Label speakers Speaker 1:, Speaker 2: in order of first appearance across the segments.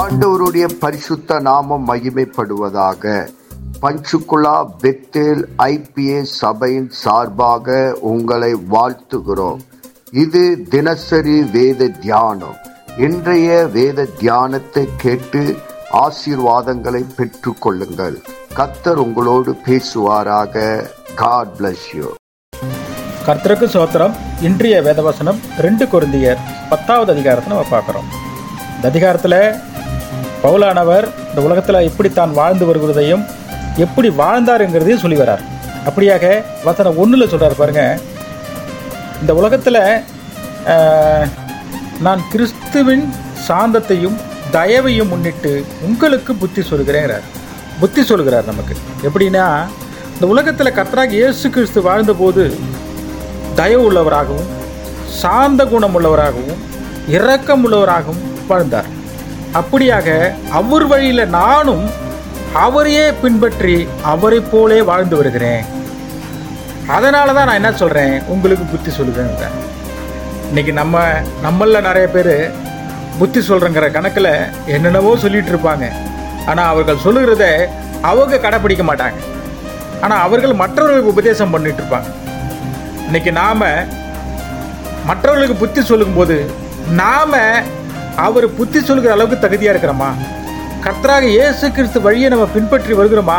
Speaker 1: ஆண்டவருடைய பரிசுத்த நாமம் மகிமைப்படுவதாக. பஞ்சுகுலா பெத்தேல் ஐபிஏ சபையின் சார்பாக உங்களை வாழ்த்துகிறோம். இது தினசரி வேத தியானம். இன்றைய வேத தியானத்தை கேட்டு ஆசீர்வாதங்களை பெற்று கொள்ளுங்கள். கத்தர் உங்களோடு பேசுவாராக. காட் பிளஸ் யூ
Speaker 2: கர்த்தருக்கு சோத்திரம். இன்றைய வேதவசனம் ரெண்டு குருந்தியர் பத்தாவது அதிகாரத்தை நம்ம பார்க்குறோம். இந்த அதிகாரத்தில் பவுலானவர் இந்த உலகத்தில் எப்படி தான் வாழ்ந்து வருகிறதையும் எப்படி வாழ்ந்தாருங்கிறதையும் சொல்லி வரார். அப்படியாக வசனம் ஒன்றில் சொல்கிறார் பாருங்க. இந்த உலகத்தில் நான் கிறிஸ்துவின் சாந்தத்தையும் தயவையும் முன்னிட்டு உங்களுக்கு புத்தி சொல்கிறேங்கிறார். புத்தி சொல்கிறார் நமக்கு. எப்படின்னா இந்த உலகத்தில் கர்த்தராக இயேசு கிறிஸ்து வாழ்ந்தபோது தயவு உள்ளவராகவும் சாந்த குணம் உள்ளவராகவும் இரக்கம் உள்ளவராகவும் வாழ்ந்தார். அப்படியாக அவர் வழியில் நானும் அவரையே பின்பற்றி அவரை போலே வாழ்ந்து வருகிறேன். அதனால தான் நான் என்ன சொல்கிறேன் உங்களுக்கு புத்தி சொல்லுவேன் இன்னைக்கு நம்ம நம்மளில் நிறைய பேர் புத்தி சொல்கிறங்கிற கணக்கில் என்னென்னவோ சொல்லிகிட்டு இருப்பாங்க. ஆனால் அவர்கள் சொல்லுகிறத அவங்க கடைப்பிடிக்க மாட்டாங்க. ஆனால் அவர்கள் மற்றவர்களுக்கு உபதேசம் பண்ணிட்டு இருப்பாங்க. இன்னைக்கு நாம் மற்றவர்களுக்கு புத்தி சொல்லும்போது நாம் அவர் புத்தி சொல்கிற அளவுக்கு தகுதியாக இருக்கிறோமா? கர்த்தராக இயேசு கிறிஸ்து வழியை நம்ம பின்பற்றி வருகிறோமா?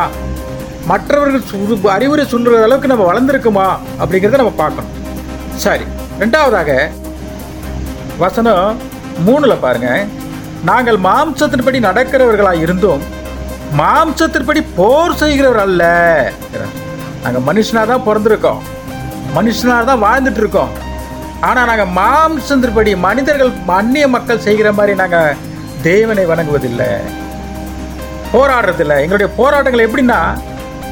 Speaker 2: மற்றவர்கள் சு- அறிவுரை சொல்கிற அளவுக்கு நம்ம வளர்ந்துருக்குமா? அப்படிங்கிறத நம்ம பார்க்கணும். சரி ரெண்டாவதாக வசனம் மூணில் பாருங்க. நாங்கள் மாம்சத்தின்படி நடக்கிறவர்களாக இருந்தும் மாம்சத்தின்படி போர் செய்கிறவர் அல்ல. நாங்கள் மனுஷனாக தான் பிறந்திருக்கோம். மனுஷனாக தான் வாழ்ந்துட்டு இருக்கோம். ஆனால் நாங்கள் மாம்சத்தின்படி மனிதர்கள் அந்நிய மக்கள் செய்கிற மாதிரி நாங்கள் தேவனை வணங்குவதில்லை. போராடுறதில்ல. எங்களுடைய போராட்டங்கள் எப்படின்னா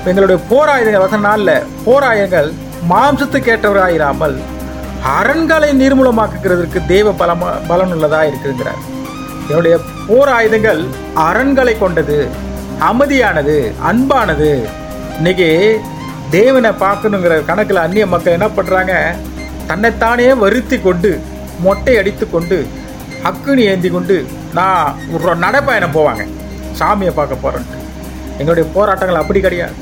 Speaker 2: எங்களுடைய போராயுதங்கள் வசன நாளில் போராயங்கள் மாம்சத்துக்கு ஏற்றவராயிராமல் அரண்களை நீர்மூலமாக்குகிறதுக்கு தேவ பலமா பலனுள்ளதாக இருக்குங்கிறார் என்னுடைய போர் ஆயுதங்கள் அரண்களை கொண்டது அமைதியானது அன்பானது. இன்னைக்கு தேவனை பார்க்கணுங்கிற கணக்கில் அந்நிய மக்கள் என்ன பண்ணுறாங்க தன்னைத்தானே வருத்தி கொண்டு மொட்டை அடித்து கொண்டு அக்குனி ஏந்தி கொண்டு நான் ஒரு நடைப்பயணம் போவாங்க. சாமியை பார்க்க போகிறேன்ட்டு எங்களுடைய போராட்டங்கள் அப்படி கிடையாது.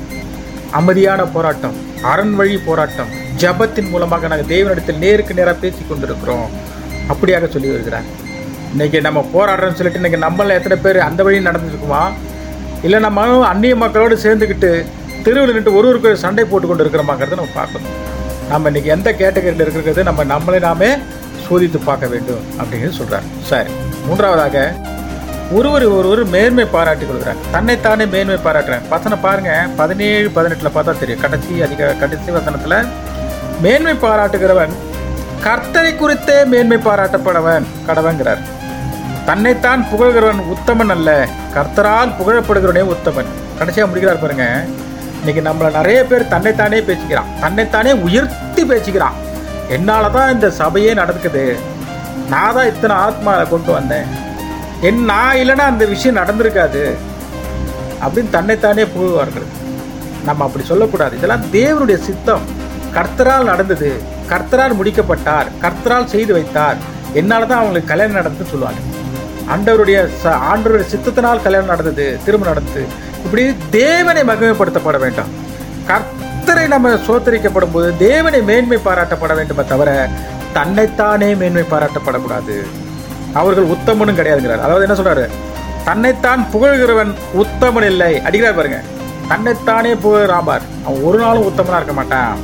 Speaker 2: அமைதியான போராட்டம் அரண் வழி போராட்டம் ஜபத்தின் மூலமாக நாங்கள் தேவனிடத்தில் நேருக்கு நேராக பேசி கொண்டிருக்கிறோம். அப்படியாக சொல்லி வருகிறார். இன்றைக்கி நம்ம போராடுறோம்னு சொல்லிட்டு இன்றைக்கி நம்மள எத்தனை பேர் அந்த வழியும் நடந்துருக்குமா? இல்லை நம்ம அந்நிய மக்களோடு சேர்ந்துக்கிட்டு தெருவில் நின்று ஒருவருக்கு ஒரு சண்டை போட்டு கொண்டு இருக்கிறோமாங்கிறத நம்ம பார்க்கணும். நம்ம இன்றைக்கி எந்த கேட்டகரியில் இருக்கிறது நம்ம நம்மளை நாமே சோதித்து பார்க்க வேண்டும் அப்படின்னு சொல்கிறார் சரி மூன்றாவதாக ஒருவர் ஒருவர் மேன்மை பாராட்டிக் கொள்கிறார். தன்னைத்தானே மேன்மை பாராட்டுறாங்க பசனை பாருங்கள் பதினேழு பதினெட்டில் பார்த்தா தெரியும். கடைசி அதிக கடைசி வசனத்தில் மேன்மை பாராட்டுகிறவன் கர்த்தரை குறித்தே மேன்மை பாராட்டப்படவன் கடவங்கிறார் தன்னைத்தான் புகழ்கிறவன் உத்தமன் அல்ல கர்த்தரால் புகழப்படுகிறவனே உத்தமன். கடைசியாக முடிக்கிறார் பாருங்கள் இன்னைக்கு நம்மள நிறைய பேர் தன்னைத்தானே பேசிக்கிறான். தன்னைத்தானே உயர்த்தி பேசிக்கிறான். என்னால தான் இந்த சபையே நடக்குது. நான் தான் இத்தனை ஆத்மாவை கொண்டு வந்தேன். என் நான் இல்லைன்னா அந்த விஷயம் நடந்திருக்காது. அப்படின்னு தன்னைத்தானே புகழ்வார்கள் நம்ம அப்படி சொல்லக்கூடாது. இதெல்லாம் தேவனுடைய சித்தம். கர்த்தரால் நடந்தது. கர்த்தரால் முடிக்கப்பட்டார். கர்த்தரால் செய்து வைத்தார். என்னால் தான் அவங்களுக்கு கல்யாணம் நடந்துன்னு சொல்லுவாங்க. ஆண்டவருடைய ச- ஆண்டவருடைய சித்தத்தினால் கல்யாணம் நடந்தது. திரும்ப நடந்தது. இப்படி தேவனை மகிமைப்படுத்தப்பட வேண்டும். கர்த்தரை நம்ம சோத்தரிக்கப்படும் போது தேவனை மேன்மை பாராட்டப்பட வேண்டுமே தவிர தன்னைத்தானே மேன்மை பாராட்டப்படக்கூடாது. அவர்கள் உத்தமனும் கிடையாதுங்கிறார். அதாவது என்ன சொல்றாரு? தன்னைத்தான் புகழ்கிறவன் உத்தமன் இல்லை. அடிக்கிறார் பாருங்க. தன்னைத்தானே புகழாமார் அவன் ஒரு நாளும் உத்தமனா இருக்க மாட்டான்.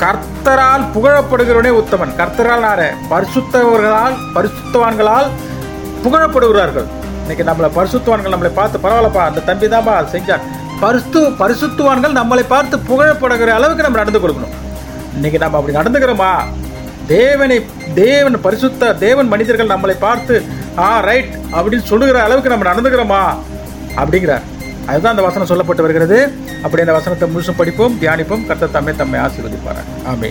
Speaker 2: கர்த்தரால் புகழப்படுகிறவனே உத்தமன். கர்த்தரால் பரிசுத்தவர்களால் பரிசுத்தவான்களால் புகழப்படுகிறார்கள். இன்னைக்கு நம்மளை பரிசுத்துவான்கள் நம்மளை பார்த்து பரவாயில்லப்பா அந்த தம்பி தான்ப்பா செஞ்சான். பரிசு பரிசுத்துவான்கள் நம்மளை பார்த்து புகழப்படுகிற அளவுக்கு நம்ம நடந்து கொடுக்கணும். இன்னைக்கு நம்ம அப்படி நடந்துக்கிறோமா? தேவனை தேவன் பரிசுத்த தேவன் மனிதர்கள் நம்மளை பார்த்து ஆ ரைட் அப்படின்னு சொல்லுகிற அளவுக்கு நம்ம நடந்துக்கிறோமா? அப்படிங்கிறார். அதுதான் அந்த வசனம் சொல்லப்பட்டு வருகிறது. அப்படி அந்த வசனத்தை முழுசும் படிப்போம் தியானிப்போம். கர்த்தர் தம்மை தம்மை ஆசீர்வதிப்பார் ஆமே